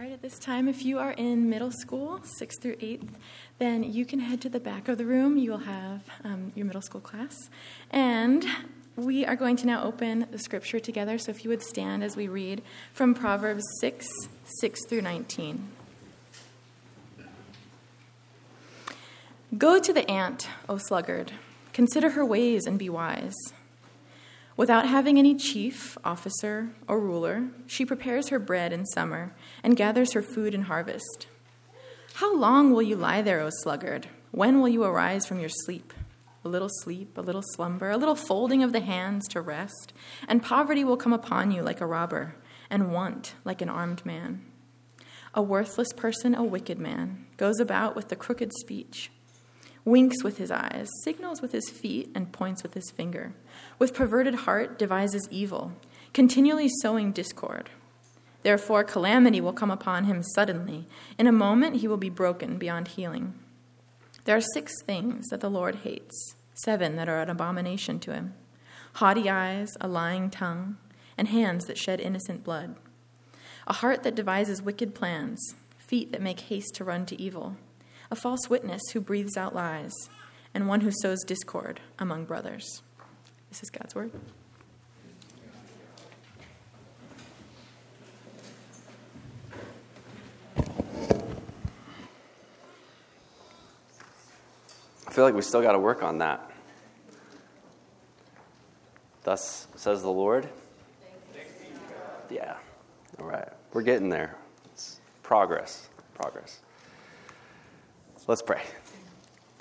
All right, at this time, if you are in middle school, 6th through 8th, then you can head to the back of the room. You will have um, your middle school class. And we are going to now open the scripture together. So if you would stand as we read from Proverbs 6 6 through 19. Go to the ant, O sluggard. Consider her ways and be wise. Without having any chief, officer, or ruler, she prepares her bread in summer and gathers her food in harvest. How long will you lie there, O sluggard? When will you arise from your sleep? A little sleep, a little slumber, a little folding of the hands to rest, and poverty will come upon you like a robber, and want like an armed man. A worthless person, a wicked man, goes about with the crooked speech winks with his eyes, signals with his feet, and points with his finger. With perverted heart, devises evil, continually sowing discord. Therefore, calamity will come upon him suddenly. In a moment, he will be broken beyond healing. There are six things that the Lord hates, seven that are an abomination to him haughty eyes, a lying tongue, and hands that shed innocent blood, a heart that devises wicked plans, feet that make haste to run to evil a false witness who breathes out lies, and one who sows discord among brothers. This is God's word. I feel like we still got to work on that. Thus says the Lord. Yeah. All right. We're getting there. It's progress. Progress. Let's pray.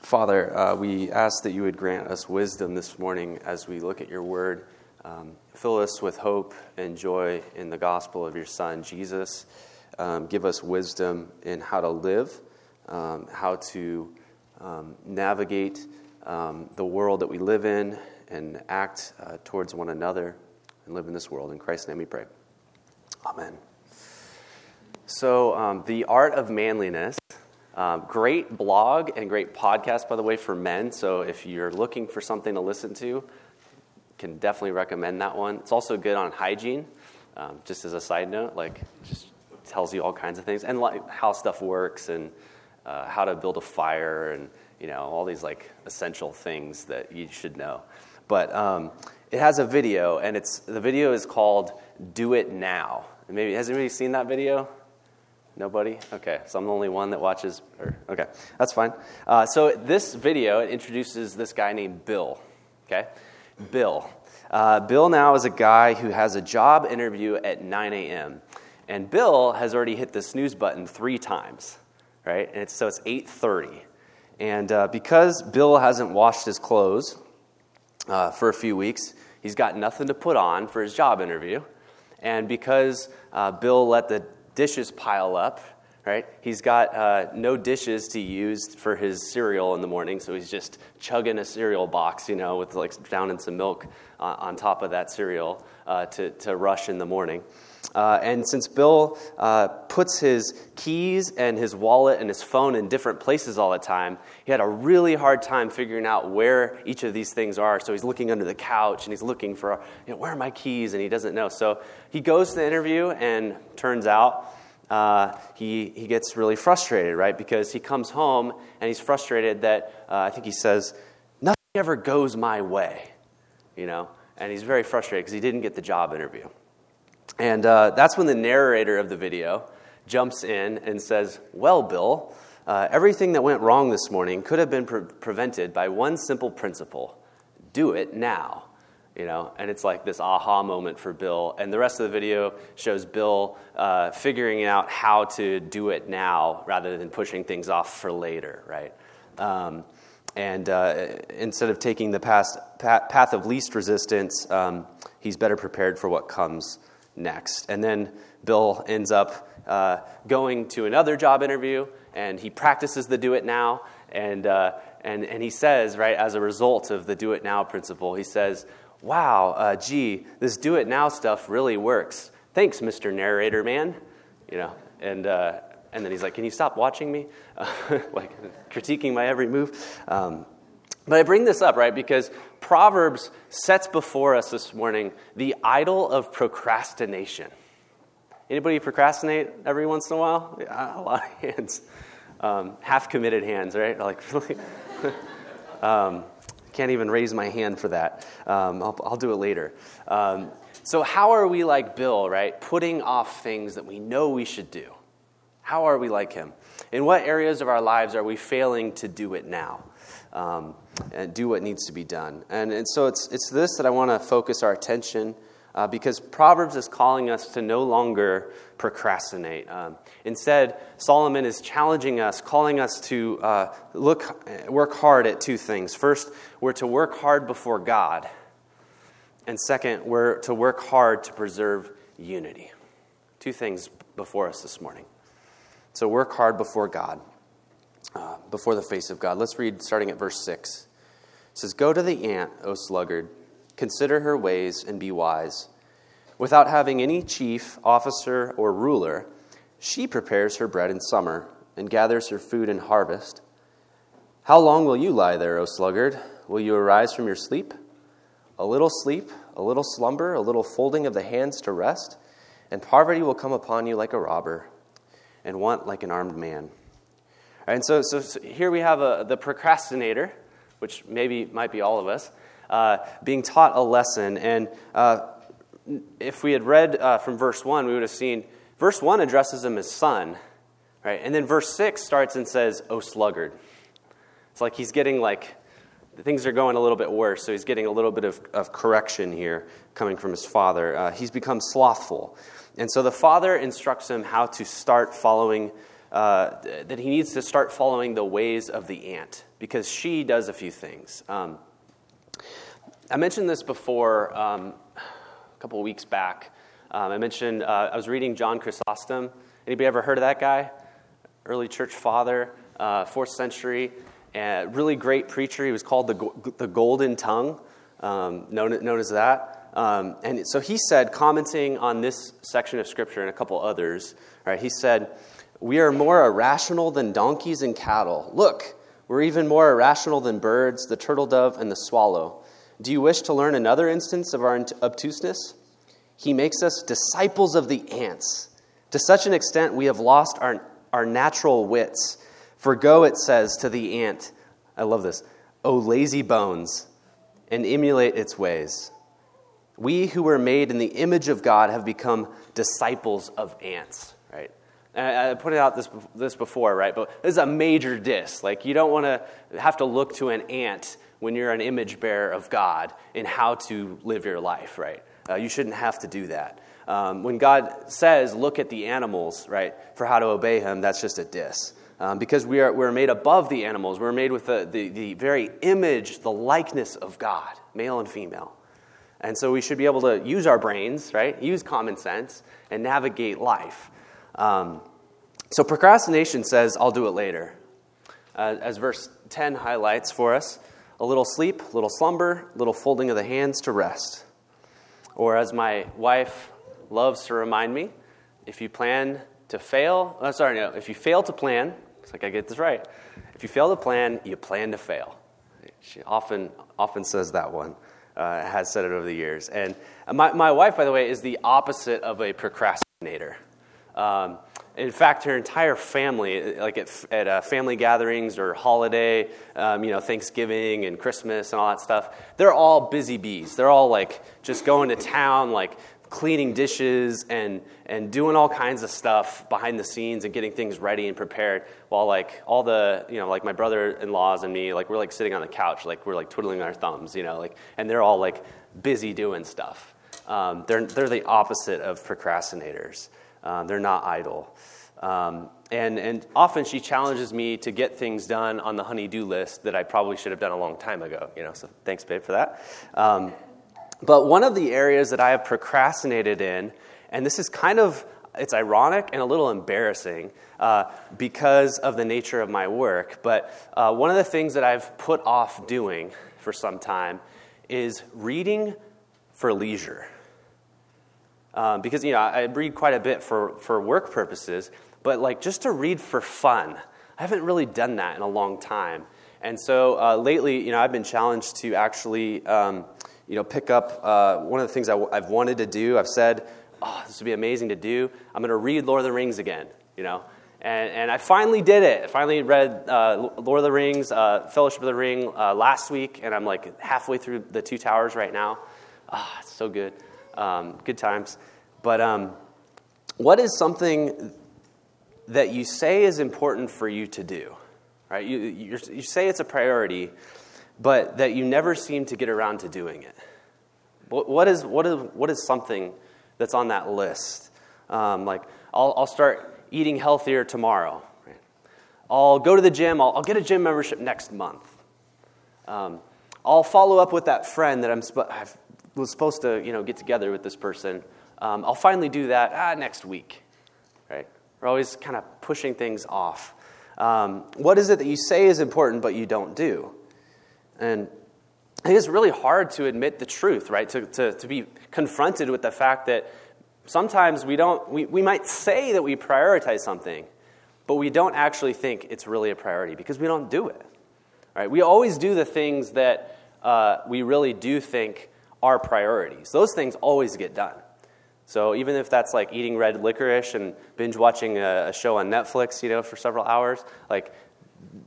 Father, uh, we ask that you would grant us wisdom this morning as we look at your word. Um, fill us with hope and joy in the gospel of your Son, Jesus. Um, give us wisdom in how to live, um, how to um, navigate um, the world that we live in, and act uh, towards one another and live in this world. In Christ's name we pray. Amen. So, um, the art of manliness um, great blog and great podcast, by the way, for men. So if you're looking for something to listen to, can definitely recommend that one. It's also good on hygiene, um, just as a side note. Like, just tells you all kinds of things and like how stuff works and uh, how to build a fire and you know all these like essential things that you should know. But um, it has a video, and it's the video is called "Do It Now." maybe has anybody seen that video? Nobody? Okay, so I'm the only one that watches. Or, okay, that's fine. Uh, so this video introduces this guy named Bill. Okay, Bill. Uh, Bill now is a guy who has a job interview at 9 a.m. And Bill has already hit the snooze button three times, right? And it's, so it's 8:30. And uh, because Bill hasn't washed his clothes uh, for a few weeks, he's got nothing to put on for his job interview. And because uh, Bill let the dishes pile up, right? He's got uh, no dishes to use for his cereal in the morning, so he's just chugging a cereal box, you know, with like down in some milk uh, on top of that cereal uh, to, to rush in the morning. Uh, and since Bill uh, puts his keys and his wallet and his phone in different places all the time, he had a really hard time figuring out where each of these things are. So he's looking under the couch and he's looking for, you know, where are my keys? And he doesn't know. So he goes to the interview, and turns out uh, he, he gets really frustrated, right? Because he comes home and he's frustrated that, uh, I think he says, nothing ever goes my way, you know? And he's very frustrated because he didn't get the job interview. And uh, that's when the narrator of the video jumps in and says, Well, Bill, uh, everything that went wrong this morning could have been pre- prevented by one simple principle. Do it now. You know and it's like this aha moment for bill. And the rest of the video shows bill uh, figuring out how to do it now rather than pushing things off for later right? Um, and uh, instead of taking the past path of least resistance um, he's better prepared for what comes next. And then Bill ends up uh, going to another job interview and he practices the do it now. And, uh, and, and he says, right, as a result of the do it now principle, he says, Wow, uh, gee, this do it now stuff really works. Thanks, Mr. Narrator Man. You know, and, uh, and then he's like, Can you stop watching me? like critiquing my every move. Um, but I bring this up, right, because Proverbs sets before us this morning the idol of procrastination. Anybody procrastinate every once in a while? Yeah, a lot of hands. Um, half committed hands, right? Like, really? um, can't even raise my hand for that. Um, I'll, I'll, do it later. Um, so, how are we like Bill, right? Putting off things that we know we should do. How are we like him? In what areas of our lives are we failing to do it now? Um, do what needs to be done. And, and so it's, it's this that I want to focus our attention uh, because Proverbs is calling us to no longer procrastinate. Um, instead, Solomon is challenging us, calling us to uh, look, work hard at two things. First, we're to work hard before God. And second, we're to work hard to preserve unity. Two things before us this morning. So work hard before God, uh, before the face of God. Let's read starting at verse 6. Says, Go to the ant, O sluggard, consider her ways and be wise. Without having any chief, officer, or ruler, she prepares her bread in summer and gathers her food in harvest. How long will you lie there, O sluggard? Will you arise from your sleep? A little sleep, a little slumber, a little folding of the hands to rest, and poverty will come upon you like a robber and want like an armed man. And so, so, so here we have a, the procrastinator, which maybe might be all of us, uh, being taught a lesson. And uh, if we had read uh, from verse 1, we would have seen verse 1 addresses him as son, right? And then verse 6 starts and says, Oh, sluggard. It's like he's getting like, things are going a little bit worse, so he's getting a little bit of, of correction here coming from his father. Uh, he's become slothful. And so the father instructs him how to start following, uh, that he needs to start following the ways of the ant, because she does a few things. Um, I mentioned this before um, a couple of weeks back. Um, I mentioned uh, I was reading John Chrysostom. Anybody ever heard of that guy? Early church father, uh, fourth century, and really great preacher. He was called the, the Golden Tongue, um, known, known as that. Um, and so he said, commenting on this section of scripture and a couple others, right, he said, We are more irrational than donkeys and cattle. Look, we're even more irrational than birds, the turtle dove, and the swallow. Do you wish to learn another instance of our obtuseness? He makes us disciples of the ants. To such an extent, we have lost our, our natural wits. For go, it says to the ant, I love this, O lazy bones, and emulate its ways. We who were made in the image of God have become disciples of ants? I put it out this, this before, right? But this is a major diss. Like, you don't want to have to look to an ant when you're an image bearer of God in how to live your life, right? Uh, you shouldn't have to do that. Um, when God says, look at the animals, right, for how to obey Him, that's just a diss. Um, because we are, we're made above the animals. We're made with the, the, the very image, the likeness of God, male and female. And so we should be able to use our brains, right? Use common sense and navigate life. Um, so procrastination says, I'll do it later. Uh, as verse 10 highlights for us, a little sleep, a little slumber, a little folding of the hands to rest. Or as my wife loves to remind me, if you plan to fail, oh, sorry, no, if you fail to plan, it's like I get this right. If you fail to plan, you plan to fail. She often, often says that one uh, has said it over the years. And my, my wife, by the way, is the opposite of a procrastinator. Um, in fact, her entire family, like at, at uh, family gatherings or holiday, um, you know, Thanksgiving and Christmas and all that stuff, they're all busy bees. They're all like just going to town, like cleaning dishes and, and doing all kinds of stuff behind the scenes and getting things ready and prepared while like all the you know like my brother-in-laws and me like we're like sitting on the couch like we're like twiddling our thumbs you know like and they're all like busy doing stuff um, they're, they're the opposite of procrastinators um, they're not idle um, and, and often she challenges me to get things done on the honey-do list that i probably should have done a long time ago you know so thanks babe for that um, but one of the areas that I have procrastinated in, and this is kind of it's ironic and a little embarrassing uh, because of the nature of my work. But uh, one of the things that I've put off doing for some time is reading for leisure. Um, because you know I read quite a bit for, for work purposes, but like just to read for fun, I haven't really done that in a long time. And so uh, lately, you know, I've been challenged to actually um, you know, pick up uh, one of the things i w- I've wanted to do. I've said oh, this would be amazing to do. I'm going to read Lord of the Rings again, you know. And, and I finally did it. I finally read uh, Lord of the Rings, uh, Fellowship of the Ring uh, last week, and I'm like halfway through the Two Towers right now. Ah, oh, it's so good. Um, good times. But um, what is something that you say is important for you to do? Right? You, you say it's a priority, but that you never seem to get around to doing it. What, what, is, what, is, what is something that's on that list? Um, like, I'll, I'll start eating healthier tomorrow. I'll go to the gym. I'll, I'll get a gym membership next month. Um, I'll follow up with that friend that I'm sp- I was supposed to you know, get together with this person. Um, I'll finally do that ah, next week. Right? We're always kind of pushing things off. Um, what is it that you say is important but you don't do? And I think it's really hard to admit the truth, right? To, to, to be confronted with the fact that sometimes we don't, we, we might say that we prioritize something, but we don't actually think it's really a priority because we don't do it. Right? We always do the things that uh, we really do think are priorities. Those things always get done. So even if that's like eating red licorice and binge watching a, a show on Netflix, you know, for several hours, like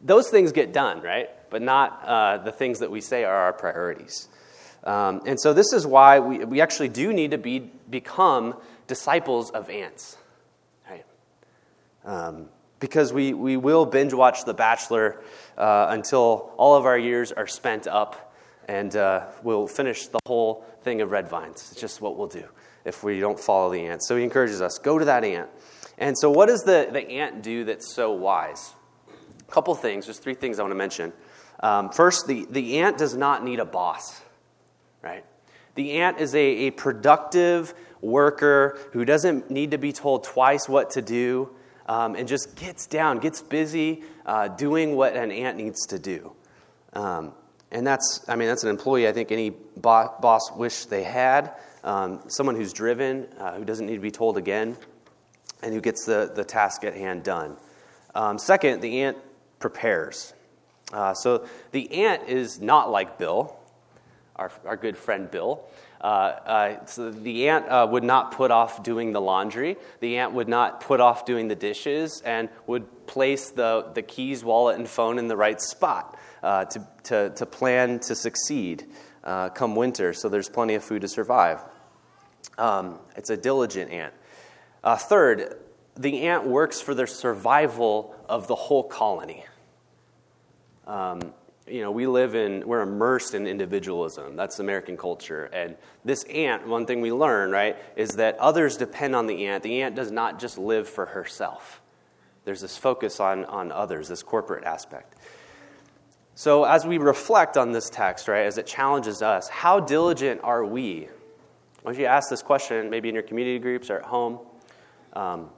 those things get done, right? But not uh, the things that we say are our priorities. Um, and so this is why we, we actually do need to be, become disciples of ants. Right? Um, because we, we will binge watch The Bachelor uh, until all of our years are spent up, and uh, we'll finish the whole thing of red vines. It's just what we'll do if we don't follow the ant. So he encourages us go to that ant. And so, what does the, the ant do that's so wise? A couple things, just three things I want to mention. Um, first, the, the ant does not need a boss, right? The ant is a, a productive worker who doesn't need to be told twice what to do um, and just gets down, gets busy uh, doing what an ant needs to do. Um, and that's, I mean, that's an employee I think any bo- boss wish they had. Um, someone who's driven, uh, who doesn't need to be told again, and who gets the, the task at hand done. Um, second, the ant prepares. Uh, so the ant is not like Bill, our, our good friend Bill. Uh, uh, so the ant uh, would not put off doing the laundry. The ant would not put off doing the dishes and would place the, the keys, wallet, and phone in the right spot uh, to, to, to plan to succeed uh, come winter so there's plenty of food to survive. Um, it's a diligent ant. Uh, third, the ant works for the survival of the whole colony. Um, you know, we live in, we're immersed in individualism. That's American culture. And this ant, one thing we learn, right, is that others depend on the ant. The ant does not just live for herself, there's this focus on, on others, this corporate aspect. So, as we reflect on this text, right, as it challenges us, how diligent are we? Why don't you ask this question maybe in your community groups or at home? Um,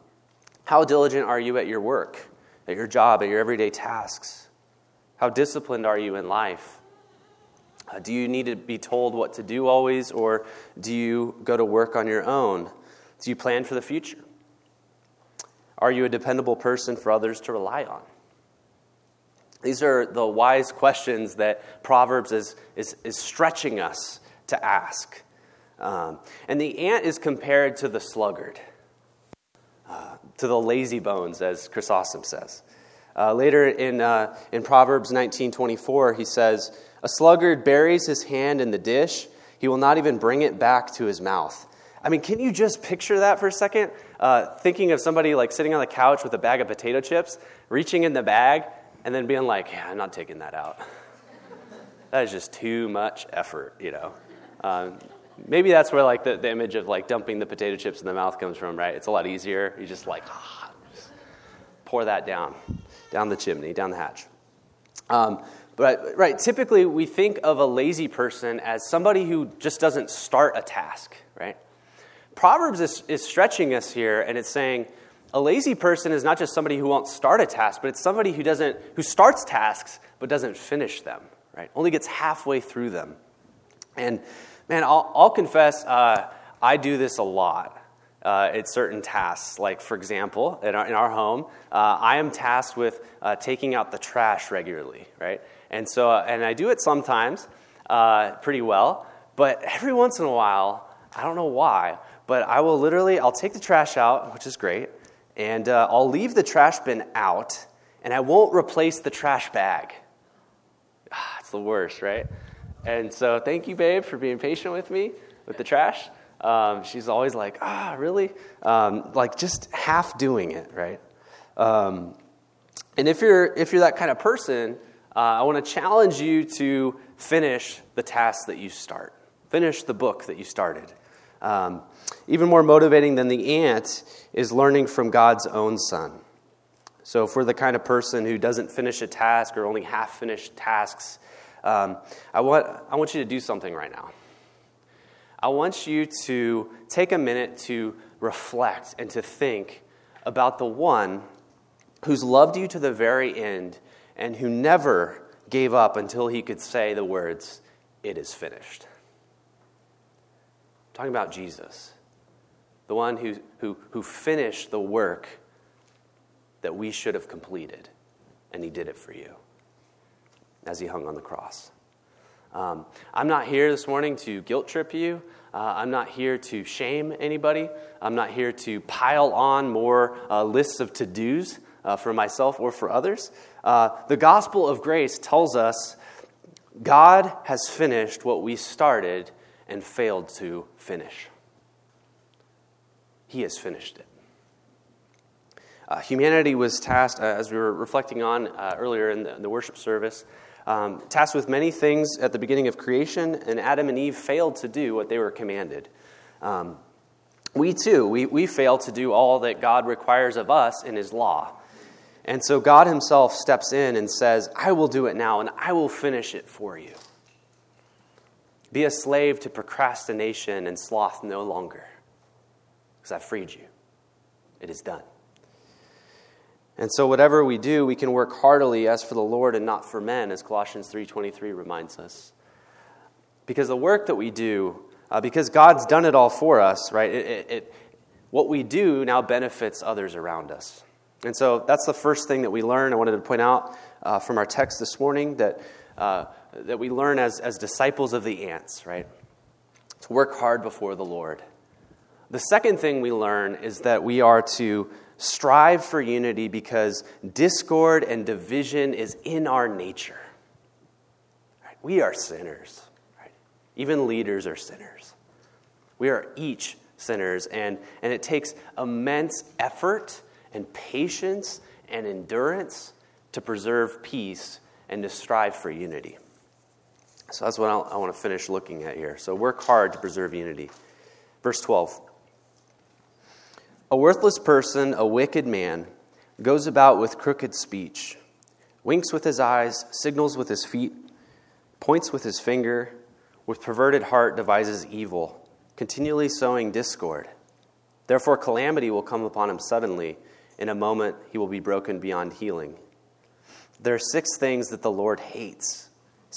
how diligent are you at your work, at your job, at your everyday tasks? How disciplined are you in life? Uh, do you need to be told what to do always, or do you go to work on your own? Do you plan for the future? Are you a dependable person for others to rely on? These are the wise questions that Proverbs is, is, is stretching us to ask. Um, and the ant is compared to the sluggard, uh, to the lazy bones, as Chrysostom says. Uh, later in, uh, in Proverbs 19:24, he says, "A sluggard buries his hand in the dish; he will not even bring it back to his mouth." I mean, can you just picture that for a second? Uh, thinking of somebody like sitting on the couch with a bag of potato chips, reaching in the bag, and then being like, "Yeah, I'm not taking that out." that is just too much effort, you know. Um, maybe that's where like the, the image of like dumping the potato chips in the mouth comes from, right? It's a lot easier. You just like ah, just pour that down down the chimney, down the hatch. Um, but, right, typically we think of a lazy person as somebody who just doesn't start a task, right? Proverbs is, is stretching us here, and it's saying a lazy person is not just somebody who won't start a task, but it's somebody who doesn't, who starts tasks but doesn't finish them, right? Only gets halfway through them. And man, I'll, I'll confess, uh, I do this a lot uh, at certain tasks. Like, for example, in our, in our home, uh, I am tasked with uh, taking out the trash regularly, right? And so, uh, and I do it sometimes uh, pretty well, but every once in a while, I don't know why, but I will literally, I'll take the trash out, which is great, and uh, I'll leave the trash bin out, and I won't replace the trash bag. Ah, it's the worst, right? And so thank you, babe, for being patient with me with the trash. Um, she's always like, ah, really? Um, like just half doing it, right? Um, and if you're, if you're that kind of person, uh, I want to challenge you to finish the task that you start. Finish the book that you started. Um, even more motivating than the ant is learning from God's own son. So, if we're the kind of person who doesn't finish a task or only half finished tasks, um, I, want, I want you to do something right now. I want you to take a minute to reflect and to think about the one who's loved you to the very end and who never gave up until he could say the words, It is finished. I'm talking about Jesus, the one who, who, who finished the work that we should have completed, and he did it for you as he hung on the cross. Um, I'm not here this morning to guilt trip you. Uh, I'm not here to shame anybody. I'm not here to pile on more uh, lists of to dos uh, for myself or for others. Uh, the gospel of grace tells us God has finished what we started and failed to finish. He has finished it. Uh, humanity was tasked, uh, as we were reflecting on uh, earlier in the, in the, worship service, um, tasked with many things at the beginning of creation, and Adam and Eve failed to do what they were commanded. Um, we too, we, we fail to do all that God requires of us in His law. And so God Himself steps in and says, I will do it now, and I will finish it for you. Be a slave to procrastination and sloth no longer, because I've freed you. It is done. And so whatever we do, we can work heartily as for the Lord and not for men, as Colossians 3:23 reminds us. Because the work that we do, uh, because God's done it all for us, right? It, it, it, what we do now benefits others around us. And so that's the first thing that we learn. I wanted to point out uh, from our text this morning that, uh, that we learn as, as disciples of the ants, right? To work hard before the Lord. The second thing we learn is that we are to strive for unity because discord and division is in our nature. Right? We are sinners. Right? Even leaders are sinners. We are each sinners, and, and it takes immense effort and patience and endurance to preserve peace and to strive for unity. So that's what I'll, i want to finish looking at here. So work hard to preserve unity. Verse 12. A worthless person, a wicked man, goes about with crooked speech, winks with his eyes, signals with his feet, points with his finger, with perverted heart devises evil, continually sowing discord. Therefore, calamity will come upon him suddenly. In a moment, he will be broken beyond healing. There are six things that the Lord hates,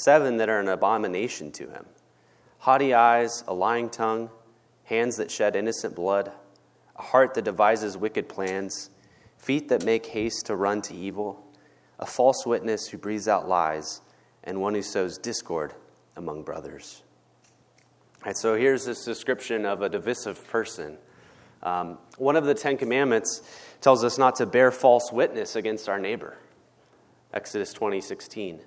seven that are an abomination to him haughty eyes, a lying tongue, hands that shed innocent blood a heart that devises wicked plans, feet that make haste to run to evil, a false witness who breathes out lies, and one who sows discord among brothers. Right, so here's this description of a divisive person. Um, one of the Ten Commandments tells us not to bear false witness against our neighbor. Exodus 20, 16.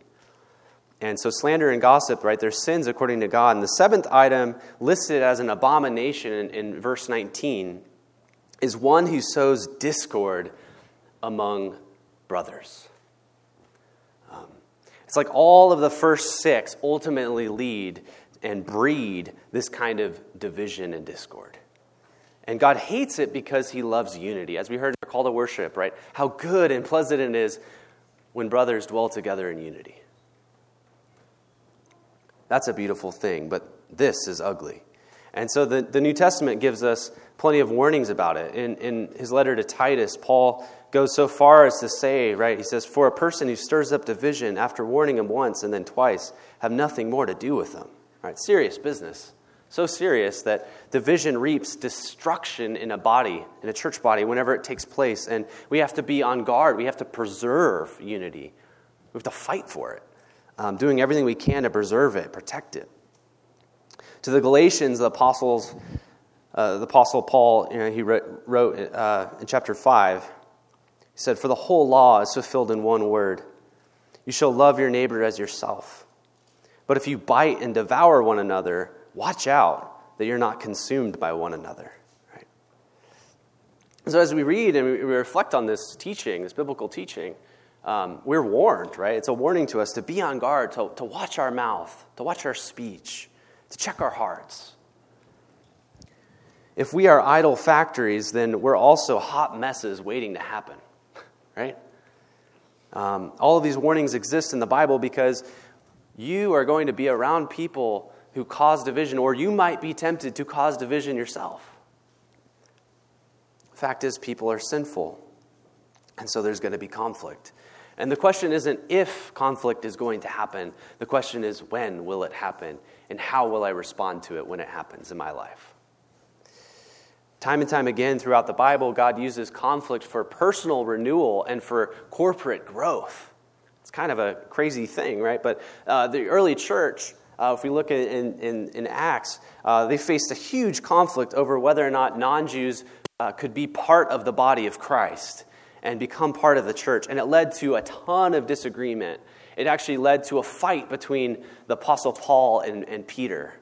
And so slander and gossip, right, they're sins according to God. And the seventh item listed as an abomination in, in verse 19 is one who sows discord among brothers. Um, it's like all of the first six ultimately lead and breed this kind of division and discord. And God hates it because he loves unity. As we heard in our call to worship, right? How good and pleasant it is when brothers dwell together in unity. That's a beautiful thing, but this is ugly. And so the, the New Testament gives us plenty of warnings about it. In, in his letter to Titus, Paul goes so far as to say, right, he says, For a person who stirs up division after warning him once and then twice, have nothing more to do with them. Right, serious business. So serious that division reaps destruction in a body, in a church body, whenever it takes place. And we have to be on guard. We have to preserve unity. We have to fight for it, um, doing everything we can to preserve it, protect it. To the Galatians, the apostles Uh, the Apostle Paul, you know, he wrote, wrote uh, in chapter 5, he said, For the whole law is fulfilled in one word you shall love your neighbor as yourself. But if you bite and devour one another, watch out that you're not consumed by one another. Right? So, as we read and we reflect on this teaching, this biblical teaching, um, we're warned, right? It's a warning to us to be on guard, to, to watch our mouth, to watch our speech, to check our hearts. If we are idol factories, then we're also hot messes waiting to happen, right? Um, all of these warnings exist in the Bible because you are going to be around people who cause division, or you might be tempted to cause division yourself. Fact is, people are sinful, and so there's going to be conflict. And the question isn't if conflict is going to happen, the question is when will it happen, and how will I respond to it when it happens in my life. Time and time again throughout the Bible, God uses conflict for personal renewal and for corporate growth. It's kind of a crazy thing, right? But uh, the early church, uh, if we look in, in, in Acts, uh, they faced a huge conflict over whether or not non Jews uh, could be part of the body of Christ and become part of the church. And it led to a ton of disagreement. It actually led to a fight between the Apostle Paul and, and Peter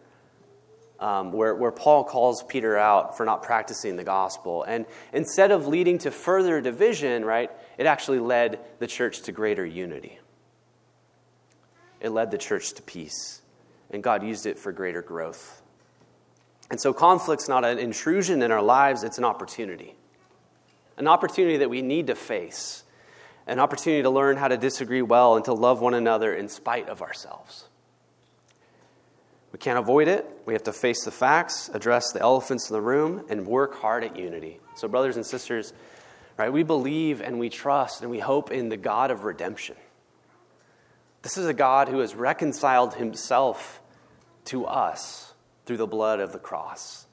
um, where, where Paul calls Peter out for not practicing the gospel. And instead of leading to further division, right, it actually led the church to greater unity. It led the church to peace. And God used it for greater growth. And so conflict's not an intrusion in our lives, it's an opportunity. An opportunity that we need to face. An opportunity to learn how to disagree well and to love one another in spite of ourselves. We can't avoid it. We have to face the facts, address the elephants in the room, and work hard at unity. So, brothers and sisters, right, we believe and we trust and we hope in the God of redemption. This is a God who has reconciled himself to us through the blood of the cross.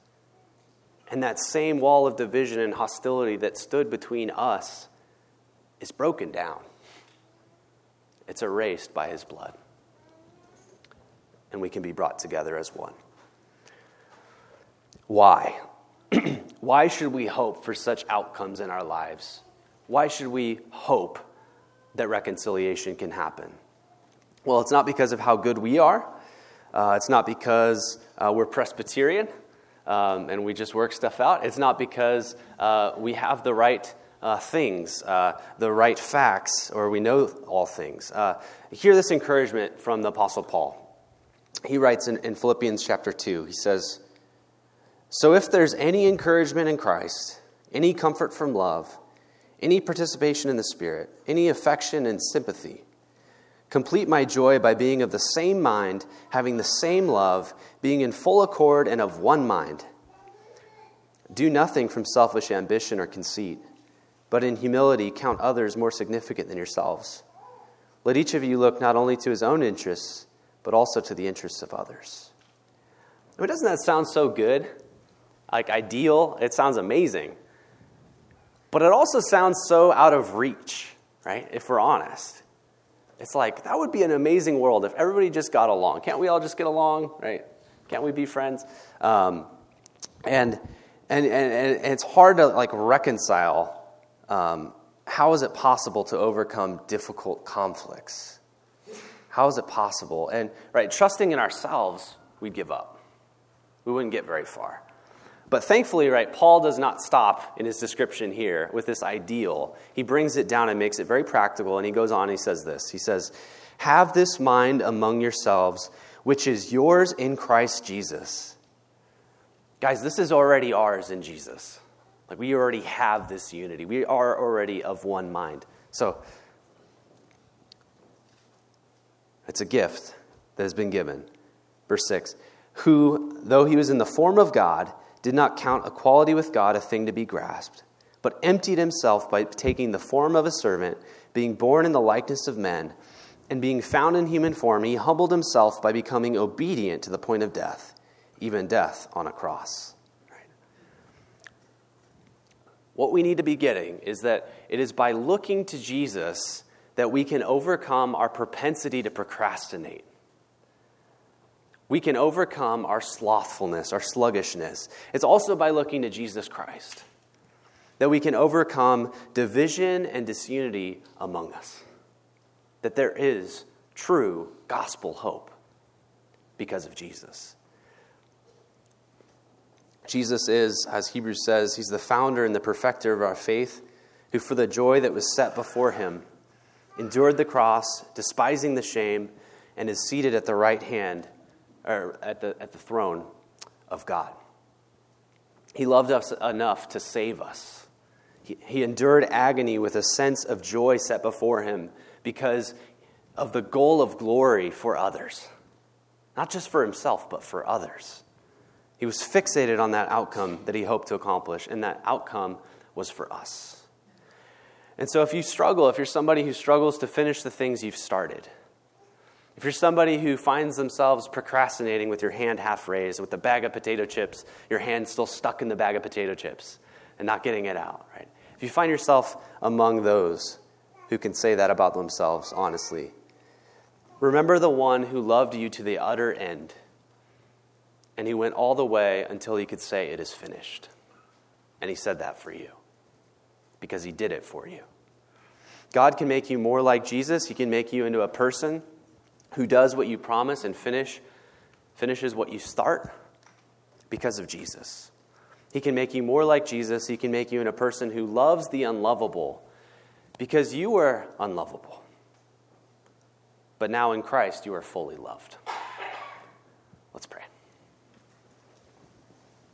And that same wall of division and hostility that stood between us is broken down. It's erased by his blood and we can be brought together as one. Why? Why should we hope for such outcomes in our lives? Why should we hope that reconciliation can happen? Well, it's not because of how good we are. Uh, it's not because uh, we're Presbyterian um, and we just work stuff out. It's not because uh, we have the right uh, things, uh, the right facts, or we know all things. Uh, hear this encouragement from the Apostle Paul he writes in, in Philippians chapter 2, he says, So if there's any encouragement in Christ, any comfort from love, any participation in the Spirit, any affection and sympathy, complete my joy by being of the same mind, having the same love, being in full accord and of one mind. Do nothing from selfish ambition or conceit, but in humility count others more significant than yourselves. Let each of you look not only to his own interests, but also to the interests of others. I mean, doesn't that sound so good? Like ideal? It sounds amazing. But it also sounds so out of reach, right? If we're honest. It's like, that would be an amazing world if everybody just got along. Can't we all just get along, right? Can't we be friends? Um, and, and, and, and it's hard to like reconcile um, how is it possible to overcome difficult conflicts? How is it possible? And, right, trusting in ourselves, we'd give up. We wouldn't get very far. But thankfully, right, Paul does not stop in his description here with this ideal. He brings it down and makes it very practical, and he goes on and he says this. He says, Have this mind among yourselves, which is yours in Christ Jesus. Guys, this is already ours in Jesus. Like we already have this unity. We are already of one mind. So It's a gift that has been given. Verse 6 Who, though he was in the form of God, did not count equality with God a thing to be grasped, but emptied himself by taking the form of a servant, being born in the likeness of men, and being found in human form, he humbled himself by becoming obedient to the point of death, even death on a cross. What we need to be getting is that it is by looking to Jesus that we can overcome our propensity to procrastinate. We can overcome our slothfulness, our sluggishness. It's also by looking to Jesus Christ that we can overcome division and disunity among us. That there is true gospel hope because of Jesus. Jesus is, as Hebrews says, he's the founder and the perfecter of our faith, who for the joy that was set before him endured the cross, despising the shame, and is seated at the right hand, or at the, at the throne of God. He loved us enough to save us. He, he endured agony with a sense of joy set before him because of the goal of glory for others. Not just for himself, but for others. He was fixated on that outcome that he hoped to accomplish, and that outcome was for us. And so, if you struggle, if you're somebody who struggles to finish the things you've started, if you're somebody who finds themselves procrastinating with your hand half raised, with the bag of potato chips, your hand still stuck in the bag of potato chips and not getting it out, right? If you find yourself among those who can say that about themselves honestly, remember the one who loved you to the utter end, and he went all the way until he could say, It is finished. And he said that for you because he did it for you. God can make you more like Jesus. He can make you into a person who does what you promise and finish finishes what you start because of Jesus. He can make you more like Jesus. He can make you in a person who loves the unlovable because you were unlovable. But now in Christ, you are fully loved. Let's pray.